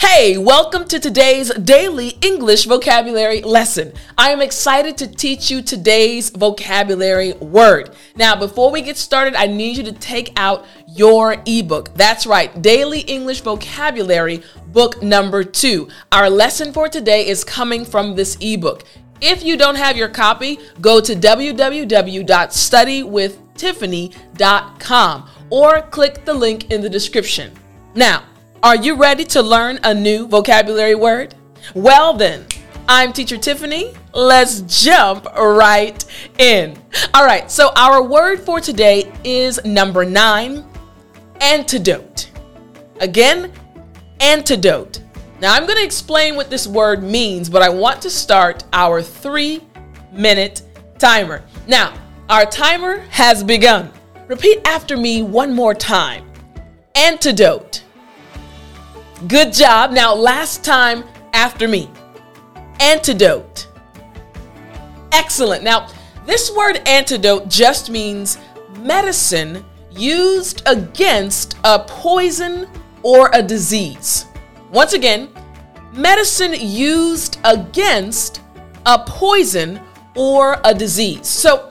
Hey, welcome to today's daily English vocabulary lesson. I am excited to teach you today's vocabulary word. Now, before we get started, I need you to take out your ebook. That's right, Daily English Vocabulary, book number two. Our lesson for today is coming from this ebook. If you don't have your copy, go to www.studywithtiffany.com or click the link in the description. Now, are you ready to learn a new vocabulary word? Well, then, I'm Teacher Tiffany. Let's jump right in. All right, so our word for today is number nine antidote. Again, antidote. Now, I'm going to explain what this word means, but I want to start our three minute timer. Now, our timer has begun. Repeat after me one more time antidote. Good job. Now, last time after me. Antidote. Excellent. Now, this word antidote just means medicine used against a poison or a disease. Once again, medicine used against a poison or a disease. So,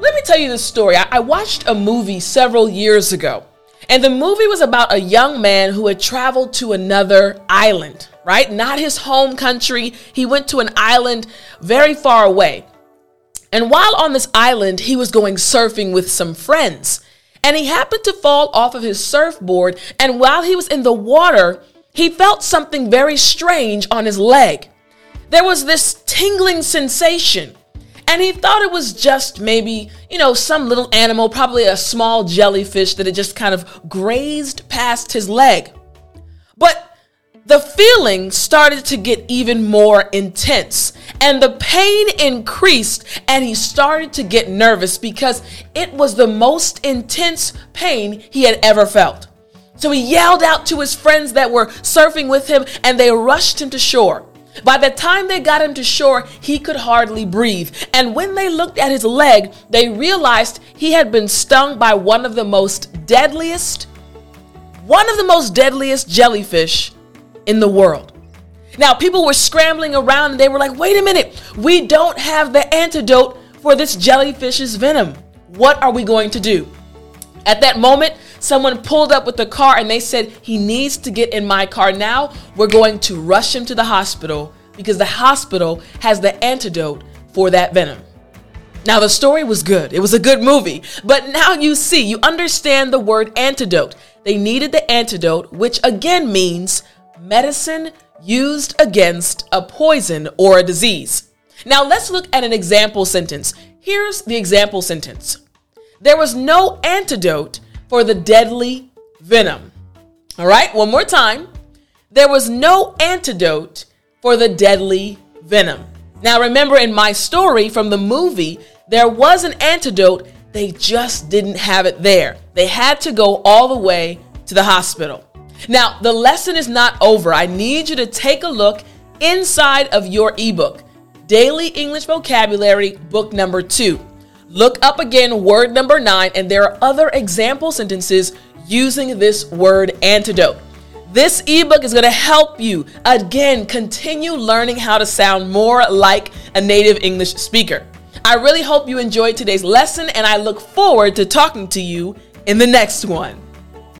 let me tell you the story. I, watched a movie several years ago and the movie was about a young man who had traveled to another island, right? Not his home country. He went to an island very far away. And while on this island, he was going surfing with some friends. And he happened to fall off of his surfboard. And while he was in the water, he felt something very strange on his leg. There was this tingling sensation. And he thought it was just maybe, you know, some little animal, probably a small jellyfish that had just kind of grazed past his leg. But the feeling started to get even more intense and the pain increased and he started to get nervous because it was the most intense pain he had ever felt. So he yelled out to his friends that were surfing with him and they rushed him to shore. By the time they got him to shore, he could hardly breathe. And when they looked at his leg, they realized he had been stung by one of the most deadliest, one of the most deadliest jellyfish in the world. Now, people were scrambling around and they were like, wait a minute, we don't have the antidote for this jellyfish's venom. What are we going to do? At that moment, someone pulled up with the car and they said, He needs to get in my car now. We're going to rush him to the hospital because the hospital has the antidote for that venom. Now, the story was good. It was a good movie. But now you see, you understand the word antidote. They needed the antidote, which again means medicine used against a poison or a disease. Now, let's look at an example sentence. Here's the example sentence There was no antidote for the deadly venom. All right, one more time. There was no antidote for the deadly venom. Now, remember in my story from the movie, there was an antidote, they just didn't have it there. They had to go all the way to the hospital. Now, the lesson is not over. I need you to take a look inside of your ebook, Daily English Vocabulary, book number two. Look up again word number nine, and there are other example sentences using this word antidote. This ebook is going to help you again continue learning how to sound more like a native English speaker. I really hope you enjoyed today's lesson, and I look forward to talking to you in the next one.